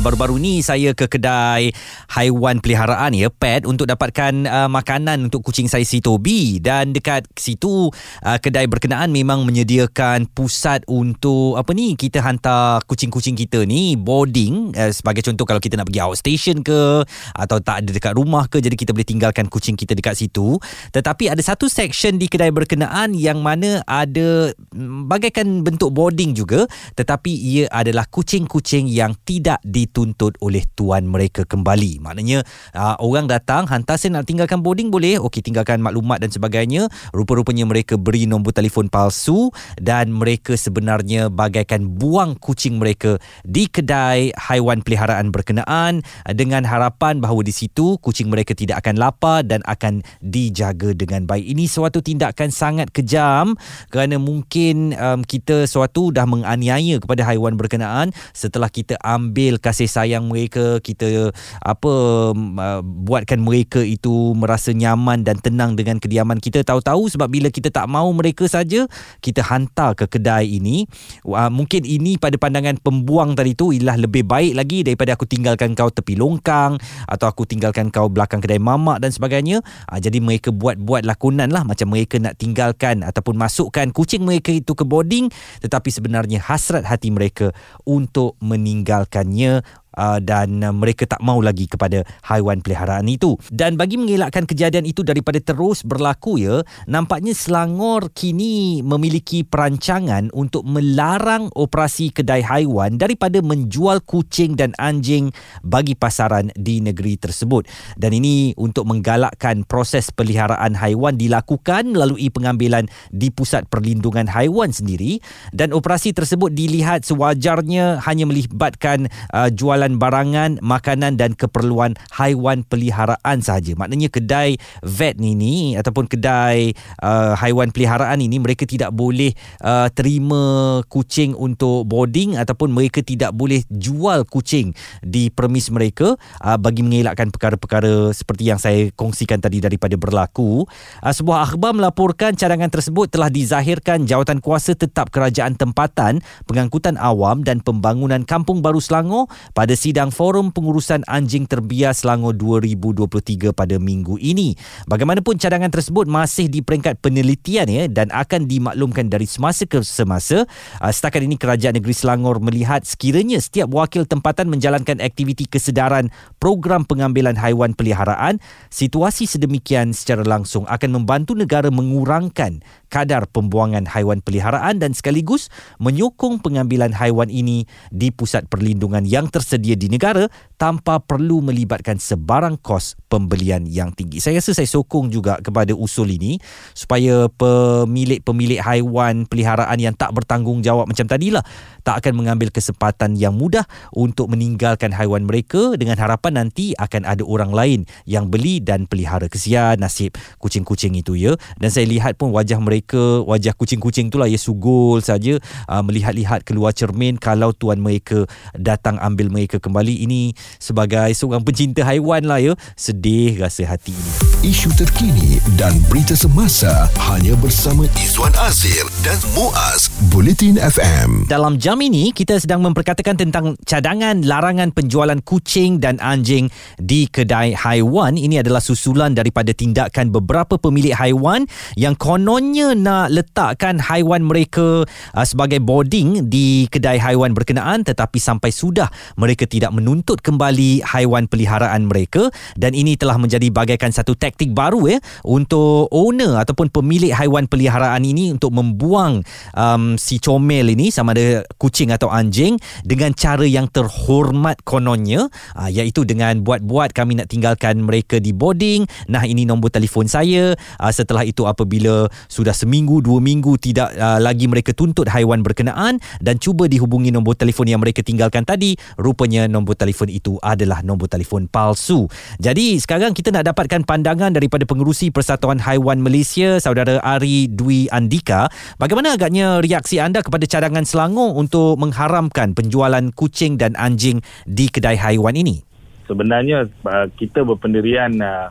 baru-baru ni saya ke kedai haiwan peliharaan ya pet untuk dapatkan uh, makanan untuk kucing saya si Toby. Dan dekat situ uh, kedai berkenaan memang menyediakan pusat untuk apa ni kita hantar kucing-kucing kita ni boarding uh, sebagai contoh kalau kita nak pergi outstation ke atau tak ada dekat rumah ke jadi kita boleh tinggalkan kucing kita dekat situ. Tetapi ada satu section di kedai berkenaan yang mana ada mm, bagaikan bentuk boarding juga tetapi ia adalah kucing-kucing yang tidak dituntut oleh tuan mereka kembali. Maknanya uh, orang datang hantar saya nak tinggalkan boarding boleh. Okey tinggalkan maklumat dan sebagainya. Rupa-rupanya mereka beri nombor telefon palsu dan mereka sebenarnya bagaikan buang kucing mereka di kedai haiwan peliharaan berkenaan dengan harapan bahawa di situ kucing mereka tidak akan lapar dan akan dijaga dengan baik. Ini suatu tindakan sangat kejam kerana mungkin um, kita suatu dah menganiaya kepada haiwan berkenaan setelah kita ambil kasih sayang mereka kita apa uh, buatkan mereka itu merasa nyaman dan tenang dengan kediaman kita. Tahu-tahu sebab bila kita tak mau mereka saja kita hantar ke kedai ini. Mungkin ini pada pandangan pembuang tadi tu ialah lebih baik lagi daripada aku tinggalkan kau tepi longkang atau aku tinggalkan kau belakang kedai mamak dan sebagainya. Uh, jadi mereka buat-buat lakonan lah macam mereka nak tinggalkan ataupun masukkan kucing mereka itu ke boarding. Tetapi sebenarnya hasrat hati mereka untuk meninggalkannya uh, dan uh, mereka tak mau lagi kepada haiwan peliharaan itu. Dan bagi mengelakkan kejadian itu daripada terus berlaku ya, nampaknya Selangor kini memiliki perancangan untuk melarang operasi kedai haiwan daripada menjual kucing dan anjing bagi pasaran di negeri tersebut. Dan ini untuk menggalakkan proses peliharaan haiwan dilakukan melalui pengambilan di pusat perlindungan haiwan sendiri dan operasi tersebut dilihat sewajarnya hanya melibatkan uh, jualan jualan barangan, makanan dan keperluan haiwan peliharaan sahaja. Maknanya kedai vet ni ni ataupun kedai uh, haiwan peliharaan ini mereka tidak boleh uh, terima kucing untuk boarding ataupun mereka tidak boleh jual kucing di premis mereka uh, bagi mengelakkan perkara-perkara seperti yang saya kongsikan tadi daripada berlaku. Uh, sebuah akhbar melaporkan cadangan tersebut telah dizahirkan jawatan kuasa tetap kerajaan tempatan, pengangkutan awam dan pembangunan Kampung Baru Selangor pada sidang Forum Pengurusan Anjing Terbiar Selangor 2023 pada minggu ini. Bagaimanapun cadangan tersebut masih di peringkat penelitian ya dan akan dimaklumkan dari semasa ke semasa. Ah, setakat ini Kerajaan Negeri Selangor melihat sekiranya setiap wakil tempatan menjalankan aktiviti kesedaran program pengambilan haiwan peliharaan, situasi sedemikian secara langsung akan membantu negara mengurangkan kadar pembuangan haiwan peliharaan dan sekaligus menyokong pengambilan haiwan ini di pusat perlindungan yang tersedia di negara tanpa perlu melibatkan sebarang kos pembelian yang tinggi. Saya rasa saya sokong juga kepada usul ini supaya pemilik-pemilik haiwan peliharaan yang tak bertanggungjawab macam tadilah tak akan mengambil kesempatan yang mudah untuk meninggalkan haiwan mereka dengan harapan nanti akan ada orang lain yang beli dan pelihara kesian nasib kucing-kucing itu ya. Dan saya lihat pun wajah mereka, wajah kucing-kucing itulah ya sugul saja uh, melihat-lihat keluar cermin kalau tuan mereka datang ambil mereka kembali ini sebagai seorang pencinta haiwan lah ya. Sedih rasa hati ini. Isu terkini dan berita semasa hanya bersama Izwan Azir dan Muaz Bulletin FM dalam jam ini kita sedang memperkatakan tentang cadangan larangan penjualan kucing dan anjing di kedai haiwan. Ini adalah susulan daripada tindakan beberapa pemilik haiwan yang kononnya nak letakkan haiwan mereka uh, sebagai boarding di kedai haiwan berkenaan tetapi sampai sudah mereka tidak menuntut kembali haiwan peliharaan mereka. Dan ini telah menjadi bagaikan satu taktik baru ya untuk owner ataupun pemilik haiwan peliharaan ini untuk membuang um, si comel ini sama ada kucing atau anjing dengan cara yang terhormat kononnya uh, iaitu dengan buat-buat kami nak tinggalkan mereka di boarding. Nah ini nombor telefon saya. Uh, setelah itu apabila sudah seminggu dua minggu tidak uh, lagi mereka tuntut haiwan berkenaan dan cuba dihubungi nombor telefon yang mereka tinggalkan tadi rupanya nombor telefon itu adalah nombor telefon palsu. Jadi sekarang kita nak dapatkan pandangan daripada pengurusi Persatuan Haiwan Malaysia, saudara Ari Dwi Andika. Bagaimana agaknya reaksi anda kepada cadangan Selangor untuk mengharamkan penjualan kucing dan anjing di kedai haiwan ini? Sebenarnya uh, kita berpendirian uh,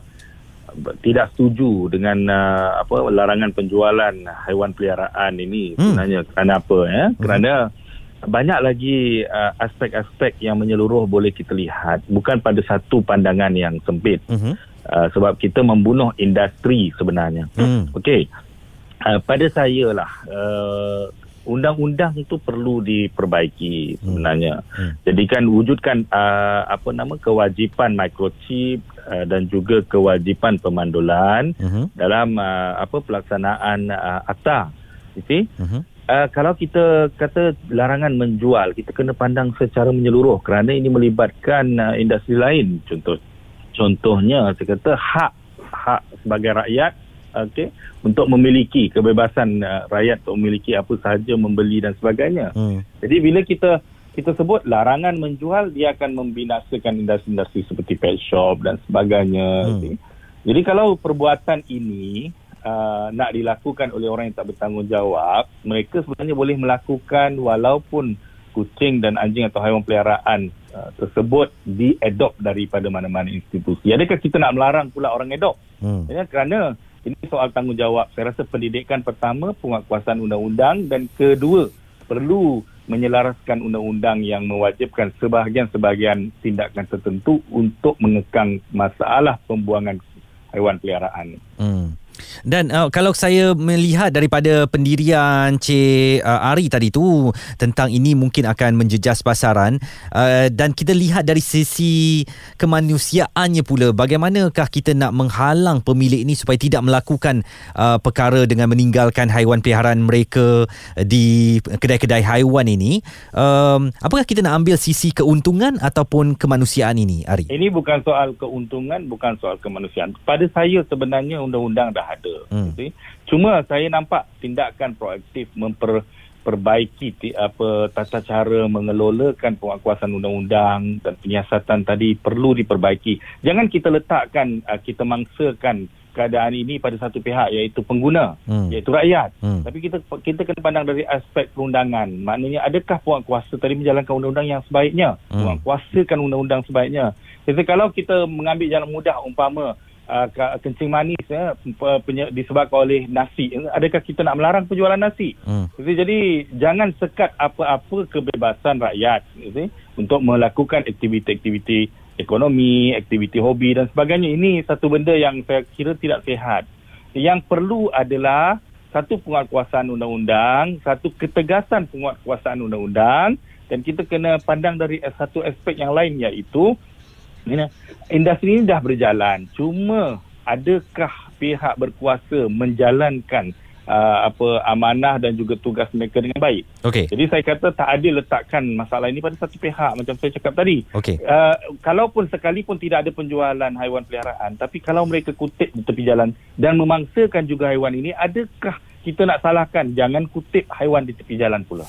tidak setuju dengan uh, apa larangan penjualan haiwan peliharaan ini Hmm. sebenarnya kerana apa ya kerana banyak lagi uh, aspek-aspek yang menyeluruh boleh kita lihat bukan pada satu pandangan yang sempit Mhm. uh, sebab kita membunuh industri sebenarnya Hmm. okey uh, pada saya lah uh, undang-undang itu perlu diperbaiki sebenarnya Hmm. jadikan wujudkan uh, apa nama kewajipan microchip uh, dan juga kewajipan pemandulan Mhm. dalam uh, apa pelaksanaan uh, akta you see Mhm. Uh, kalau kita kata larangan menjual, kita kena pandang secara menyeluruh kerana ini melibatkan uh, industri lain. Contoh, contohnya saya kata hak hak sebagai rakyat, okey, untuk memiliki kebebasan uh, rakyat untuk memiliki apa sahaja membeli dan sebagainya. Hmm. Jadi bila kita kita sebut larangan menjual, dia akan membinasakan industri-industri seperti pet shop dan sebagainya. Hmm. Jadi kalau perbuatan ini uh, nak dilakukan oleh orang yang tak bertanggungjawab, mereka sebenarnya boleh melakukan walaupun kucing dan anjing atau haiwan peliharaan uh, tersebut diadopt daripada mana-mana institusi. Adakah kita nak melarang pula orang adopt? Hmm. Ya, kerana ini soal tanggungjawab. Saya rasa pendidikan pertama, penguatkuasaan undang-undang dan kedua, perlu menyelaraskan undang-undang yang mewajibkan sebahagian-sebahagian tindakan tertentu untuk mengekang masalah pembuangan haiwan peliharaan. Hmm. Dan uh, kalau saya melihat daripada pendirian Cik uh, Ari tadi tu tentang ini mungkin akan menjejas pasaran uh, dan kita lihat dari sisi kemanusiaannya pula bagaimanakah kita nak menghalang pemilik ini supaya tidak melakukan uh, perkara dengan meninggalkan haiwan peliharaan mereka di kedai-kedai haiwan ini um, apakah kita nak ambil sisi keuntungan ataupun kemanusiaan ini Ari? Ini bukan soal keuntungan, bukan soal kemanusiaan. Pada saya sebenarnya undang-undang dah ada. Hmm. Hmm. Cuma saya nampak tindakan proaktif memper perbaiki apa tata cara mengelolakan penguatkuasaan undang-undang dan penyiasatan tadi perlu diperbaiki. Jangan kita letakkan uh, kita mangsakan keadaan ini pada satu pihak iaitu pengguna, Hmm. iaitu rakyat. Hmm. Tapi kita kita kena pandang dari aspek perundangan. Maknanya adakah penguatkuasa tadi menjalankan undang-undang yang sebaiknya? Hmm. Menguatkuasakan undang-undang sebaiknya. Jadi kalau kita mengambil jalan mudah umpama uh, kencing manis ya, disebabkan oleh nasi, adakah kita nak melarang penjualan nasi? Hmm. Jadi, jadi jangan sekat apa-apa kebebasan rakyat see, untuk melakukan aktiviti-aktiviti ekonomi, aktiviti hobi dan sebagainya. Ini satu benda yang saya kira tidak sihat. Yang perlu adalah satu penguatkuasaan undang-undang, satu ketegasan penguatkuasaan undang-undang dan kita kena pandang dari satu aspek yang lain iaitu ini, industri ini dah berjalan. Cuma adakah pihak berkuasa menjalankan uh, apa amanah dan juga tugas mereka dengan baik? Okey. Jadi saya kata tak adil letakkan masalah ini pada satu pihak macam saya cakap tadi. Okey. Uh, kalaupun sekalipun tidak ada penjualan haiwan peliharaan tapi kalau mereka kutip di tepi jalan dan memangsakan juga haiwan ini adakah kita nak salahkan jangan kutip haiwan di tepi jalan pula.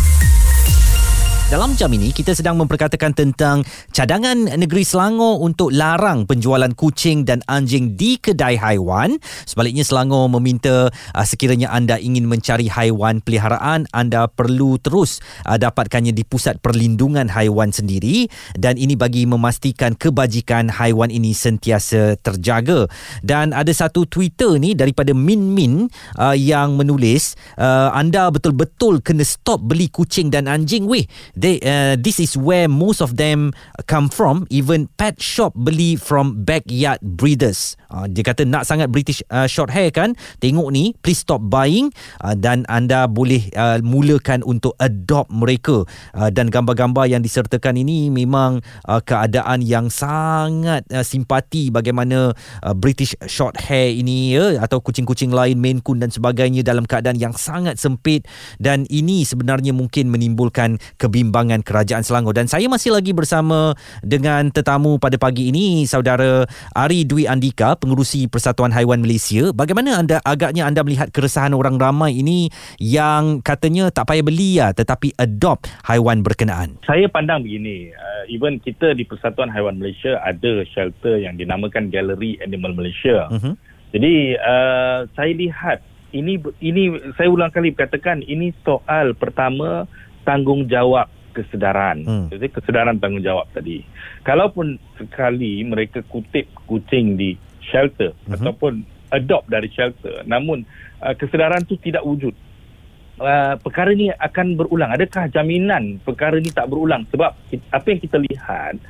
Dalam jam ini kita sedang memperkatakan tentang cadangan negeri Selangor untuk larang penjualan kucing dan anjing di kedai haiwan. Sebaliknya Selangor meminta uh, sekiranya anda ingin mencari haiwan peliharaan anda perlu terus uh, dapatkannya di pusat perlindungan haiwan sendiri dan ini bagi memastikan kebajikan haiwan ini sentiasa terjaga. Dan ada satu Twitter ni daripada Min Min uh, yang menulis uh, anda betul-betul kena stop beli kucing dan anjing weh they uh, this is where most of them come from. Even pet shop beli from backyard breeders uh, dia kata nak sangat British uh, short hair kan? Tengok ni please stop buying uh, dan anda boleh uh, mulakan untuk adopt mereka. Uh, dan gambar-gambar yang disertakan ini memang uh, keadaan yang sangat uh, simpati bagaimana uh, British short hair ini ya atau kucing-kucing lain Maine Coon dan sebagainya dalam keadaan yang sangat sempit. Dan ini sebenarnya mungkin menimbulkan kebimbangan kerajaan Selangor. Dan saya masih lagi bersama dengan tetamu pada pagi ini saudara Ari Dwi Andika pengurusi Persatuan Haiwan Malaysia bagaimana anda agaknya anda melihat keresahan orang ramai ini yang katanya tak payah beli ya tetapi adopt haiwan berkenaan Saya pandang begini, uh, even kita di Persatuan Haiwan Malaysia ada shelter yang dinamakan Gallery Animal Malaysia. Mhm. Jadi uh, saya lihat ini ini saya ulang kali berkatakan ini soal pertama tanggungjawab kesedaran. Hmm. Jadi kesedaran tanggungjawab tadi. Kalaupun sekali mereka kutip kucing di shelter Mhm. ataupun adopt dari shelter namun uh, kesedaran tu tidak wujud. Uh, perkara ni akan berulang. Adakah jaminan perkara ni tak berulang? Sebab ki- apa yang kita lihat,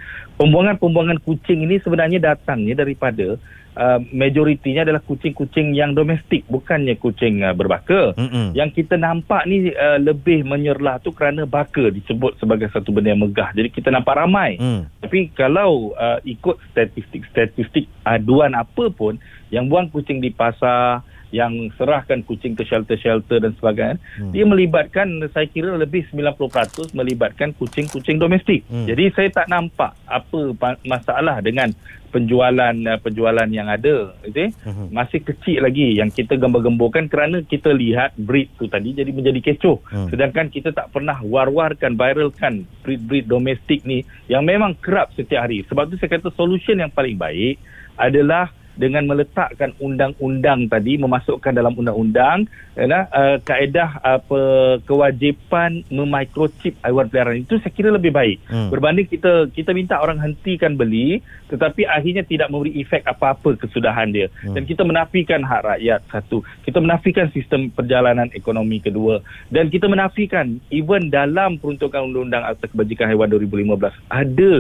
pembuangan-pembuangan kucing ini sebenarnya datangnya daripada uh, majoritinya adalah kucing-kucing yang domestik, bukannya kucing uh, berbaka. Mm-mm. Yang kita nampak ni uh, lebih menyerlah tu kerana baka disebut sebagai satu benda yang megah. Jadi kita nampak ramai. Mm. Tapi kalau uh, ikut statistik-statistik aduan apa pun yang buang kucing di pasar, yang serahkan kucing ke shelter-shelter dan sebagainya, Hmm. dia melibatkan saya kira lebih 90% melibatkan kucing-kucing domestik. Hmm. Jadi saya tak nampak apa pa- masalah dengan penjualan uh, penjualan yang ada, okay? Mhm. Masih kecil lagi yang kita gembar-gemburkan kerana kita lihat breed tu tadi jadi menjadi kecoh. Hmm. Sedangkan kita tak pernah war-warkan, viralkan breed-breed domestik ni yang memang kerap setiap hari. Sebab tu saya kata solution yang paling baik adalah dengan meletakkan undang-undang tadi memasukkan dalam undang-undang ialah uh, kaedah apa kewajipan memicrochip haiwan peliharaan itu saya kira lebih baik Hmm. berbanding kita kita minta orang hentikan beli tetapi akhirnya tidak memberi efek apa-apa kesudahan dia Hmm. dan kita menafikan hak rakyat satu kita menafikan sistem perjalanan ekonomi kedua dan kita menafikan even dalam peruntukan undang-undang Akta Kebajikan Haiwan 2015 ada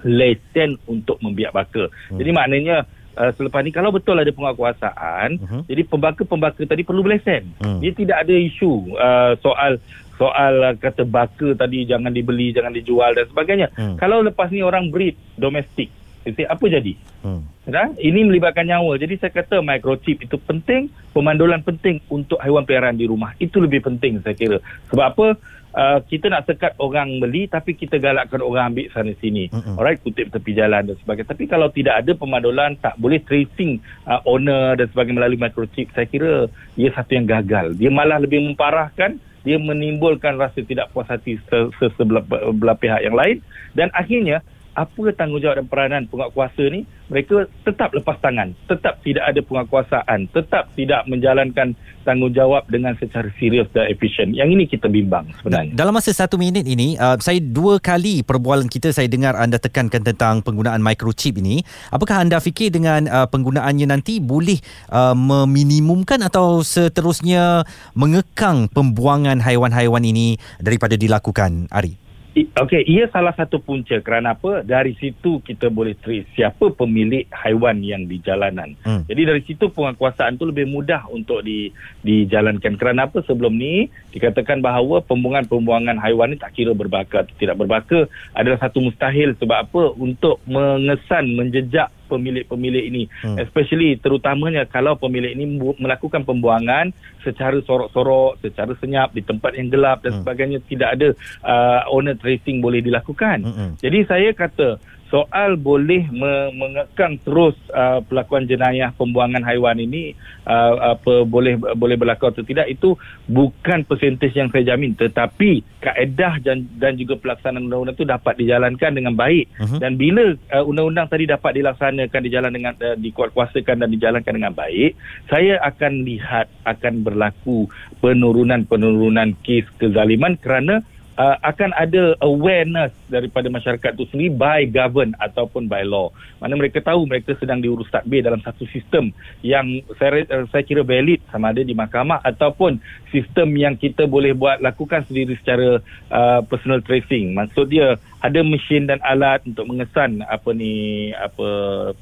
lesen untuk membiak baka Hmm. jadi maknanya Uh, selepas ni kalau betul ada penguatkuasaan Mhm. jadi pembaka-pembaka tadi perlu berlesen Hmm. dia tidak ada isu uh, soal soal uh, kata baka tadi jangan dibeli jangan dijual dan sebagainya Hmm. kalau lepas ni orang breed domestik see, apa jadi Mm. Nah, ini melibatkan nyawa. Jadi saya kata microchip itu penting, pemandulan penting untuk haiwan peliharaan di rumah. Itu lebih penting saya kira. Sebab apa? Uh, kita nak sekat orang beli tapi kita galakkan orang ambil sana sini. Mm-mm. Alright, kutip tepi jalan dan sebagainya. Tapi kalau tidak ada pemandulan, tak boleh tracing uh, owner dan sebagainya melalui microchip, saya kira ia satu yang gagal. Dia malah lebih memparahkan dia menimbulkan rasa tidak puas hati se- se- sebelah belah pihak yang lain dan akhirnya apa tanggungjawab dan peranan penguatkuasa ni mereka tetap lepas tangan. Tetap tidak ada penguatkuasaan tetap tidak menjalankan tanggungjawab dengan secara serius dan efisien. Yang ini kita bimbang sebenarnya. Dalam masa satu minit ini, uh, saya dua kali perbualan kita saya dengar anda tekankan tentang penggunaan microchip ini. Apakah anda fikir dengan uh, penggunaannya nanti boleh uh, meminimumkan atau seterusnya mengekang pembuangan haiwan-haiwan ini daripada dilakukan, Ari? Okey, ia salah satu punca kerana apa? Dari situ kita boleh trace siapa pemilik haiwan yang di jalanan. Hmm. Jadi dari situ penguasaan tu lebih mudah untuk di dijalankan. Kerana apa? Sebelum ni dikatakan bahawa pembuangan-pembuangan haiwan ni tak kira berbaka atau tidak berbaka adalah satu mustahil sebab apa? Untuk mengesan, menjejak pemilik-pemilik ini Hmm. especially terutamanya kalau pemilik ini melakukan pembuangan secara sorok-sorok secara senyap di tempat yang gelap dan Hmm. sebagainya tidak ada uh, owner tracing boleh dilakukan Mm-mm. jadi saya kata soal boleh me- mengekang terus uh, pelakuan jenayah pembuangan haiwan ini uh, apa boleh boleh berlaku atau tidak itu bukan persentage yang saya jamin tetapi kaedah dan, dan juga pelaksanaan undang-undang itu dapat dijalankan dengan baik Mhm. dan bila uh, undang-undang tadi dapat dilaksanakan dijalan dengan uh, dikuatkuasakan dan dijalankan dengan baik saya akan lihat akan berlaku penurunan-penurunan kes kezaliman kerana uh, akan ada awareness daripada masyarakat itu sendiri by govern ataupun by law. Mana mereka tahu mereka sedang diurus tadbir dalam satu sistem yang saya uh, saya kira valid sama ada di mahkamah ataupun sistem yang kita boleh buat lakukan sendiri secara uh, personal tracing. Maksud dia ada mesin dan alat untuk mengesan apa ni apa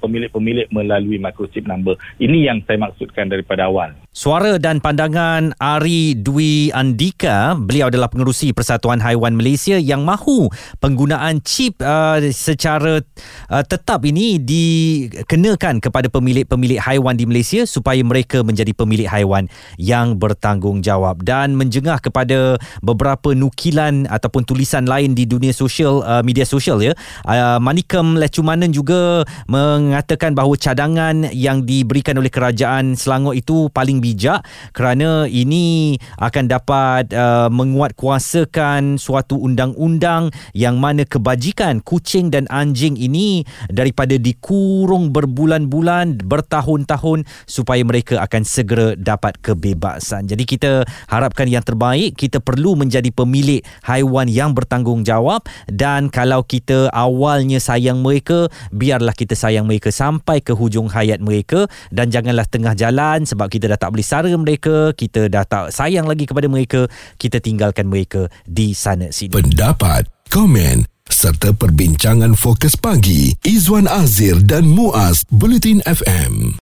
pemilik-pemilik melalui microchip number. Ini yang saya maksudkan daripada awal. Suara dan pandangan Ari Dwi Andika, beliau adalah pengerusi Persatuan Haiwan Malaysia yang mahu penggunaan chip uh, secara uh, tetap ini dikenakan kepada pemilik-pemilik haiwan di Malaysia supaya mereka menjadi pemilik haiwan yang bertanggungjawab dan menjengah kepada beberapa nukilan ataupun tulisan lain di dunia sosial uh, media sosial ya. Uh, Manikem Lecumanan juga mengatakan bahawa cadangan yang diberikan oleh kerajaan Selangor itu paling bijak kerana ini akan dapat uh, menguatkuasakan suatu undang-undang yang mana kebajikan kucing dan anjing ini daripada dikurung berbulan-bulan bertahun-tahun supaya mereka akan segera dapat kebebasan. Jadi kita harapkan yang terbaik, kita perlu menjadi pemilik haiwan yang bertanggungjawab dan kalau kita awalnya sayang mereka, biarlah kita sayang mereka sampai ke hujung hayat mereka dan janganlah tengah jalan sebab kita dah tak boleh sara mereka, kita dah tak sayang lagi kepada mereka, kita tinggalkan mereka di sana sini. Pendapat, komen serta perbincangan fokus pagi Izwan Azir dan Muaz Bulletin FM.